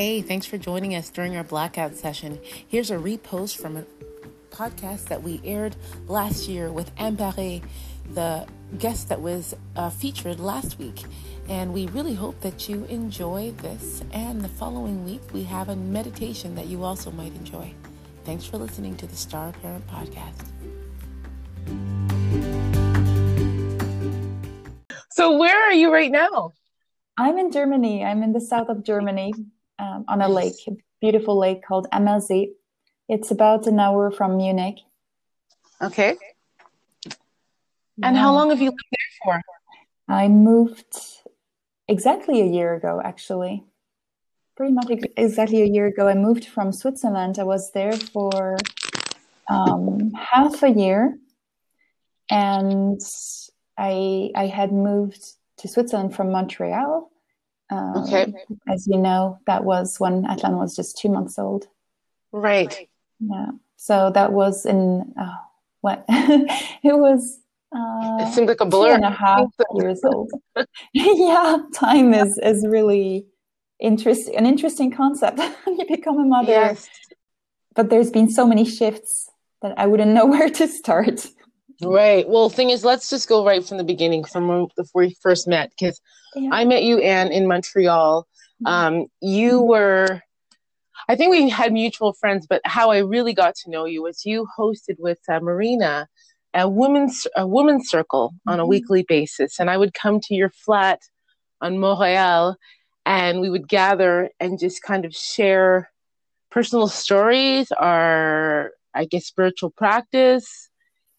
Hey, thanks for joining us during our blackout session. Here's a repost from a podcast that we aired last year with Anne Paré, the guest that was uh, featured last week. And we really hope that you enjoy this. And the following week, we have a meditation that you also might enjoy. Thanks for listening to the Star Parent Podcast. So, where are you right now? I'm in Germany. I'm in the south of Germany um, on a lake, a beautiful lake called Ammersee. It's about an hour from Munich. Okay. And how long have you lived there for? I moved exactly a year ago, actually. Pretty much exactly a year ago, I moved from Switzerland. I was there for um, half a year, and I I had moved to Switzerland from Montreal. Um, okay. As you know, that was when Atlan was just two months old. Right. Yeah. So that was in uh, what? it was uh, it seems like a blur. Two and a half years old. yeah, time is is really interest an interesting concept when you become a mother. Yes. But there's been so many shifts that I wouldn't know where to start. Right. Well, thing is, let's just go right from the beginning, from the we first met, because yeah. I met you, Anne, in Montreal. Mm-hmm. Um, you were, I think we had mutual friends, but how I really got to know you was you hosted with uh, Marina a women's a women's circle on a mm-hmm. weekly basis, and I would come to your flat on Montreal, and we would gather and just kind of share personal stories, our I guess spiritual practice,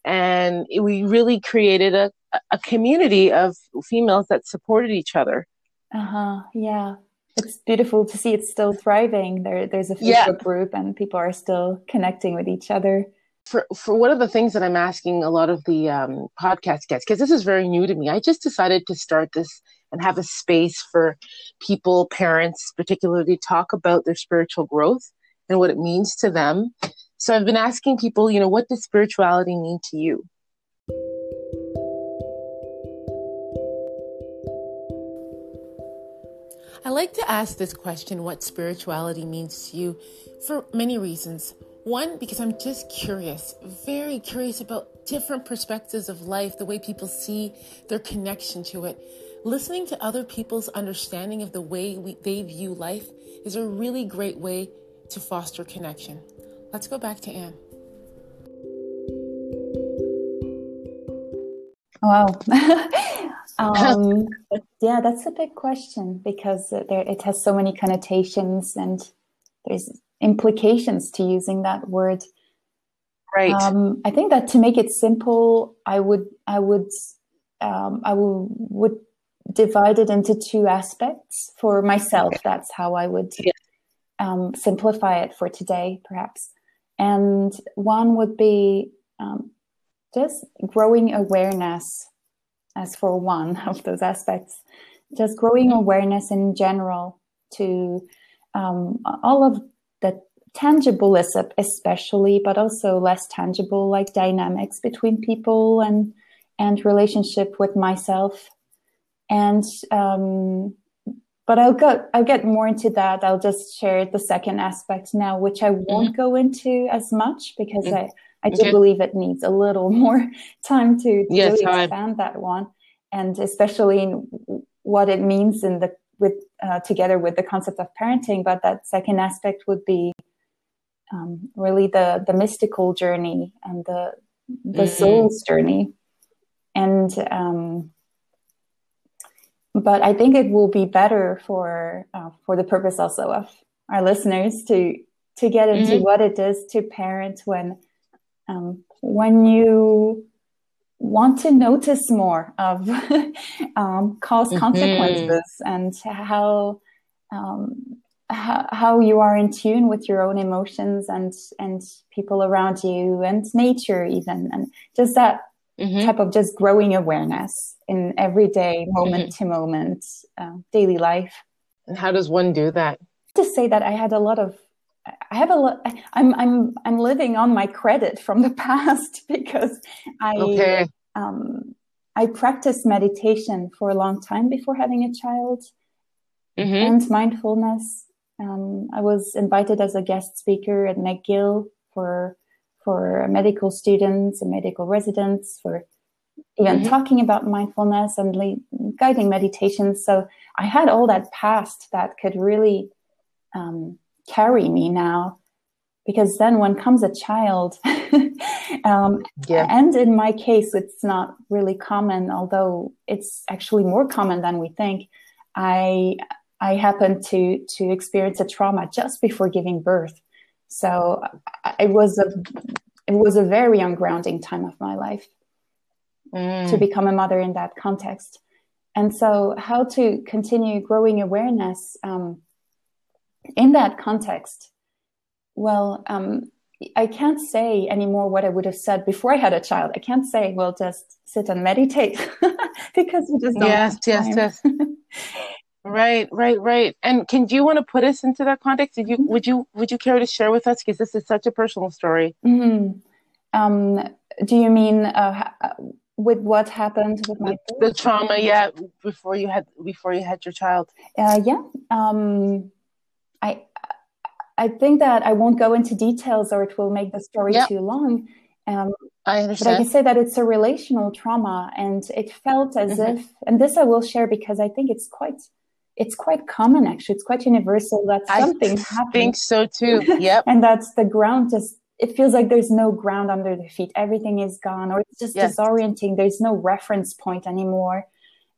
and we really created a a community of females that supported each other. Uh huh. Yeah. It's beautiful to see it's still thriving. There, there's a Facebook yeah. group, and people are still connecting with each other for for one of the things that I'm asking a lot of the um, podcast guests, because this is very new to me, I just decided to start this and have a space for people, parents, particularly, talk about their spiritual growth and what it means to them. So I've been asking people, you know, what does spirituality mean to you? I like to ask this question, what spirituality means to you, for many reasons. One, because I'm just curious, very curious about different perspectives of life, the way people see their connection to it. Listening to other people's understanding of the way we, they view life is a really great way to foster connection. Let's go back to Anne. Wow. um, yeah, that's a big question because there, it has so many connotations and there's implications to using that word. Right. Um, I think that to make it simple, I would I would um, I will, would divide it into two aspects for myself. Okay. That's how I would yeah. Um, simplify it for today, perhaps. And one would be um, just growing awareness, as for one of those aspects, just growing awareness in general to um, all of the tangible especially, but also less tangible, like dynamics between people and and relationship with myself. And um, but I'll go I'll get more into that. I'll just share the second aspect now, which I won't mm-hmm. go into as much because mm-hmm. I I do okay. believe it needs a little more time to, really expand that one, and especially in what it means in the with uh, together with the concept of parenting. But that second aspect would be um, really the the mystical journey and the the mm-hmm. soul's journey, and um, but I think it will be better for uh, for the purpose also of our listeners to to get into mm-hmm. what it is to parent when um, when you want to notice more of um, cause mm-hmm. consequences and how, um, how, how you are in tune with your own emotions and and people around you and nature even and just that mm-hmm. type of just growing awareness in everyday moment mm-hmm. to moment uh, daily life. And how does one do that? To say that I had a lot of I have a lot. I'm I'm I'm living on my credit from the past because I okay. um, I practiced meditation for a long time before having a child, mm-hmm. and mindfulness Um, I was invited as a guest speaker at McGill for for medical students and medical residents for even mm-hmm. talking about mindfulness and le- guiding meditations. So I had all that past that could really um, carry me now. Because then when comes a child, um, yeah. and in my case, it's not really common, although it's actually more common than we think. I I happened to to experience a trauma just before giving birth, so it was a it was a very ungrounding time of my life mm. to become a mother in that context. And so, how to continue growing awareness um, in that context? Well, um, I can't say anymore what I would have said before I had a child. I can't say, well, just sit and meditate because we just don't. Yes, yes, yes. right, right, right. And can do you want to put us into that context? Did you mm-hmm. would you would you care to share with us because this is such a personal story? Mm-hmm. Um, do you mean uh, with what happened with my the, the, trauma yeah before you had before you had your child uh, yeah um, i i think that i won't go into details or it will make the story too long um, I understand. But I can say that it's a relational trauma, and it felt as mm-hmm. if, and this I will share because I think it's quite, it's quite common actually. It's quite universal that something happens. I happened. think so too. Yep. and that's the ground just it feels like there's no ground under the feet. Everything is gone, or it's just yes. disorienting. There's no reference point anymore,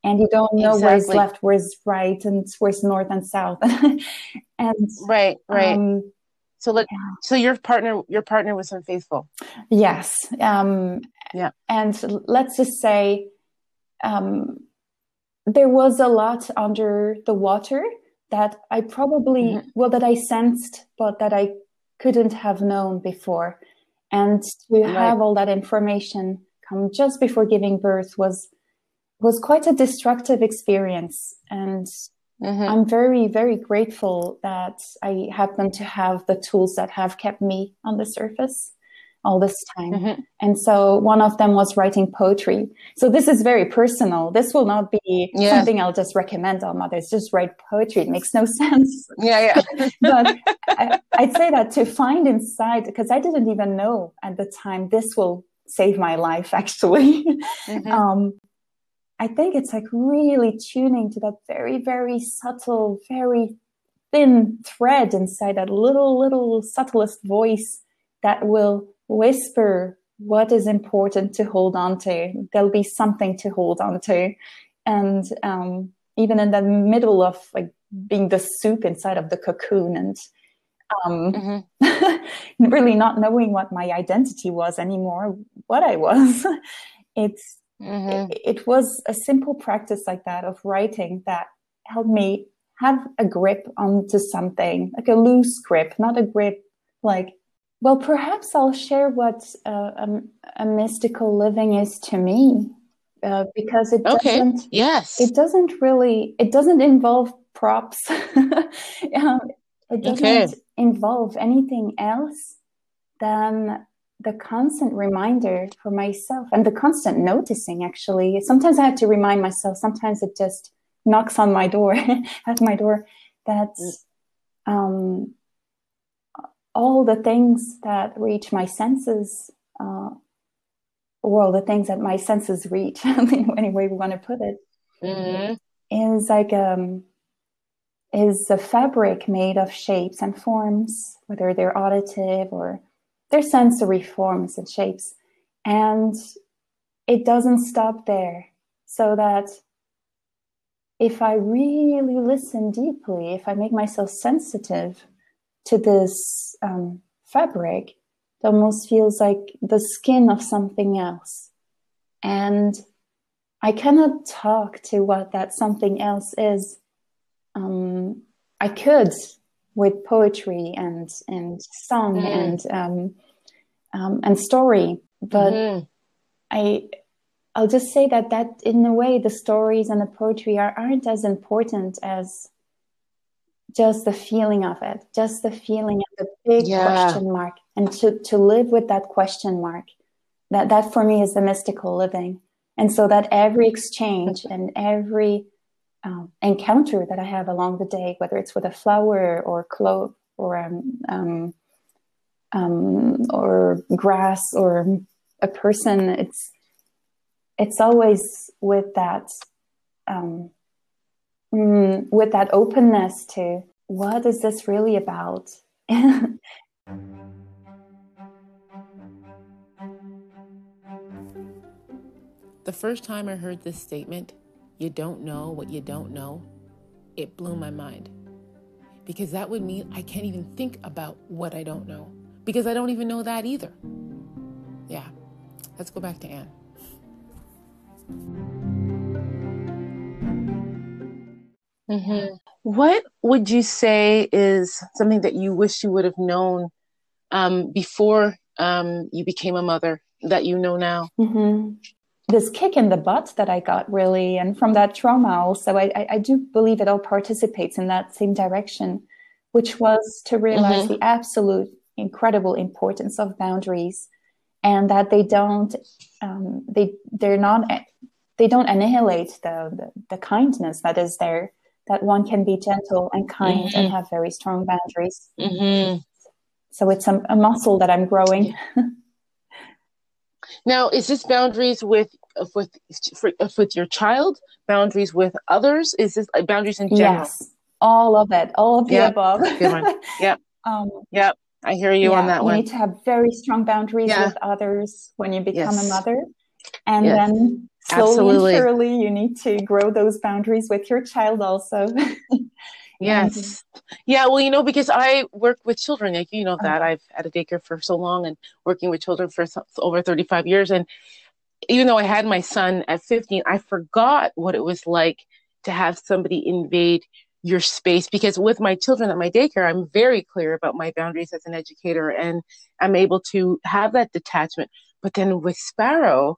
and you don't know exactly. where's left, where's right, and where's north and south. and right, right. Um, so let yeah. so your partner your partner was unfaithful. Yes. Um, yeah. And let's just say um, there was a lot under the water that I probably mm-hmm. well that I sensed, but that I couldn't have known before. And to right. have all that information come just before giving birth was was quite a destructive experience. And mm-hmm. I'm very, very grateful that I happen to have the tools that have kept me on the surface all this time. Mm-hmm. And so one of them was writing poetry. So this is very personal. This will not be yeah. something I'll just recommend on mothers. Just write poetry. It makes no sense. Yeah, yeah. but I, would say that to find inside, because I didn't even know at the time this will save my life actually. Mm-hmm. Um, I think it's like really tuning to that very, very subtle, very thin thread inside that little, little subtlest voice that will whisper what is important to hold on to. There'll be something to hold on to. And um, even in the middle of like being the soup inside of the cocoon and um, mm-hmm. really not knowing what my identity was anymore, what I was. it's mm-hmm. it, it was a simple practice like that of writing that helped me have a grip onto something, like a loose grip, not a grip like well, perhaps I'll share what uh, a, a, mystical living is to me, uh, because it okay. doesn't. Yes, it doesn't really. It doesn't involve props. um, it doesn't okay. involve anything else than the constant reminder for myself and the constant noticing. Actually, sometimes I have to remind myself. Sometimes it just knocks on my door, at my door. That um, all the things that reach my senses, uh, or all the things that my senses reach, any way we want to put it, mm-hmm. is like um, is a fabric made of shapes and forms, whether they're auditive or they're sensory forms and shapes, and it doesn't stop there. So that if I really listen deeply, if I make myself sensitive to this um, fabric, it almost feels like the skin of something else. And I cannot talk to what that something else is. Um, I could with poetry and and song mm. and um, um, and story, but mm-hmm. I I'll just say that that in a way the stories and the poetry are, aren't as important as just the feeling of it, just the feeling of the big yeah. question mark, and to to live with that question mark. That that for me is the mystical living, and so that every exchange and every um, encounter that I have along the day, whether it's with a flower or cloth or um, um, um, or grass or a person, it's it's always with that um, mm, with that openness to what is this really about. The first time I heard this statement, you don't know what you don't know, it blew my mind. Because that would mean I can't even think about what I don't know. Because I don't even know that either. Yeah, let's go back to Anne. Mm-hmm. What would you say is something that you wish you would have known um, before um, you became a mother that you know now? Mm-hmm this kick in the butt that I got really, and from that trauma also, I, I, I do believe it all participates in that same direction, which was to realize mm-hmm. the absolute incredible importance of boundaries and that they don't, um, they, they're not, they don't annihilate the, the, the, kindness that is there, that one can be gentle and kind mm-hmm. and have very strong boundaries. Mm-hmm. So it's a, a muscle that I'm growing. Now, is this boundaries with with for, with your child? Boundaries with others? Is this like boundaries in general? Yes, all of it, all of the yep. above. Good one. Yep. um, yep. I hear you yeah, on that you one. You need to have very strong boundaries yeah. with others when you become yes. a mother, and yes. then slowly Absolutely. and surely you need to grow those boundaries with your child also. Yes. Yeah. Well, you know, because I work with children, like you know that I've had a daycare for so long and working with children for over 35 years. And even though I had my son at 15, I forgot what it was like to have somebody invade your space because with my children at my daycare, I'm very clear about my boundaries as an educator and I'm able to have that detachment. But then with Sparrow,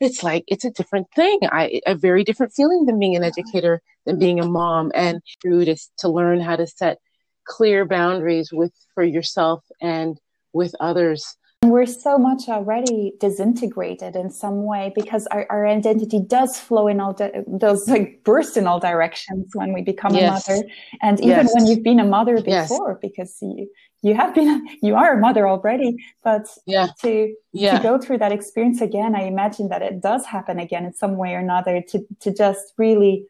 it's like it's a different thing. I a very different feeling than being an educator than being a mom, and through to to learn how to set clear boundaries with for yourself and with others. We're so much already disintegrated in some way because our, our identity does flow in all di- does like burst in all directions when we become yes. a mother, and even yes. when you've been a mother before, yes. because you you have been you are a mother already but yeah. to yeah. to go through that experience again i imagine that it does happen again in some way or another to to just really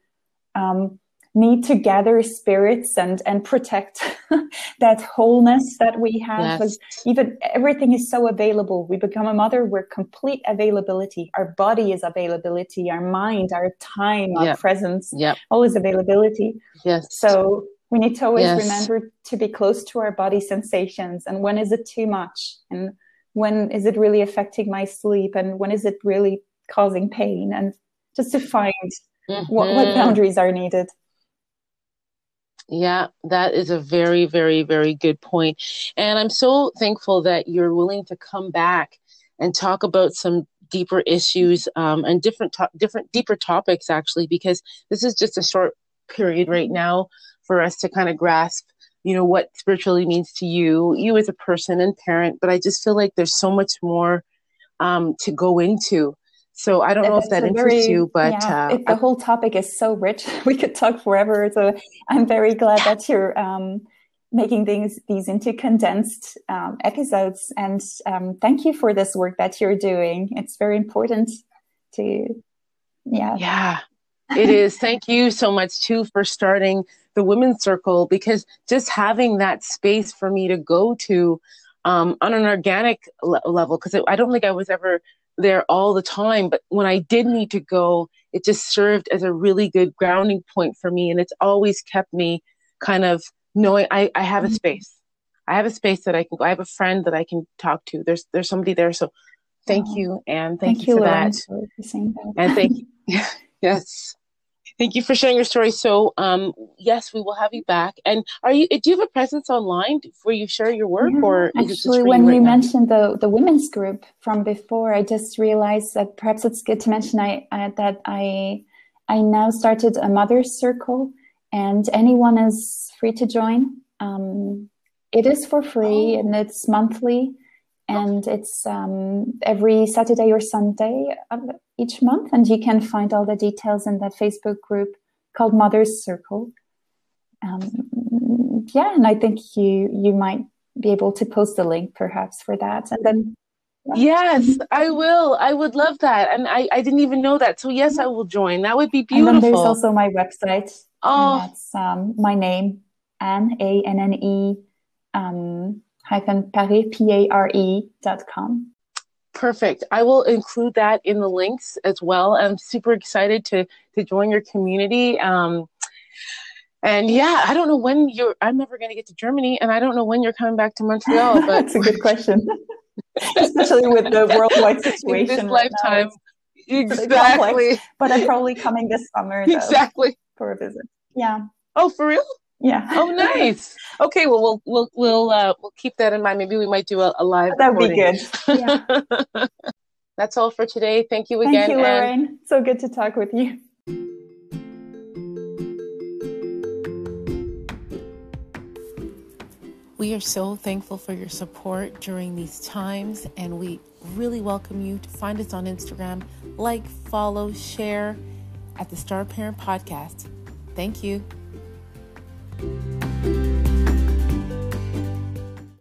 um, need to gather spirits and and protect that wholeness that we have yes. even everything is so available we become a mother we're complete availability our body is availability our mind our time our yep. presence yep. all is availability yes so we need to always yes. remember to be close to our body sensations and when is it too much and when is it really affecting my sleep and when is it really causing pain and just to find mm-hmm. what, what mm-hmm. boundaries are needed yeah, that is a very, very, very good point. And I'm so thankful that you're willing to come back and talk about some deeper issues um, and different, to- different, deeper topics, actually, because this is just a short period right now for us to kind of grasp you know what spiritually means to you you as a person and parent but i just feel like there's so much more um, to go into. So i don't know if that interests very, you but yeah, uh, the whole topic is so rich. We could talk forever so i'm very glad that you're um, making things these into condensed um, episodes. And um, thank you for this work that you're doing. It's very important to yeah. Yeah. It is. Thank you so much too for starting the women's circle because just having that space for me to go to um, on an organic le- level because I don't think I was ever there all the time but when I did need to go it just served as a really good grounding point for me and it's always kept me kind of knowing I, I have a mm-hmm. space. I have a space that I can go I have a friend that I can talk to. There's there's somebody there so thank you and thank, thank you, you, for that. For that. And thank you yes Thank you for sharing your story. So, um, yes, we will have you back. And are you? Do you have a presence online where you share your work, yeah, or actually, when right you mentioned the the women's group from before, I just realized that perhaps it's good to mention I, I that I I now started a mother's circle, and anyone is free to join. Um, it is for free, oh. and it's monthly and it's um, every Saturday or Sunday each month. And you can find all the details in the Facebook group called Mother's Circle. Um, yeah, and I think you you might be able to post a link perhaps for that, and then. Yes, I will. I would love that, and I, I didn't even know that. So yes, I will join. That would be beautiful. And then there's also my website. Oh, that's um, my name, Anne A N N E um, hyphen Pare P A R E dot com. Perfect. I will include that in the links as well. I'm super excited to to join your community. Um, and yeah, I don't know when you're. I'm never going to get to Germany, and I don't know when you're coming back to Montreal. But that's a good question, especially with the worldwide situation. In this right lifetime, now. exactly. But I'm probably coming this summer. Though, exactly for a visit. Yeah. Oh, for real? Yeah. Oh, nice. Okay. Well, we'll we'll we'll uh, we'll keep that in mind. Maybe we might do a, a live. That would be good. Yeah. That's all for today. Thank you again. Thank you, Lorraine. So good to talk with you. We are so thankful for your support during these times, and we really welcome you to find us on Instagram, like, follow, share at the Star Parent Podcast. Thank you.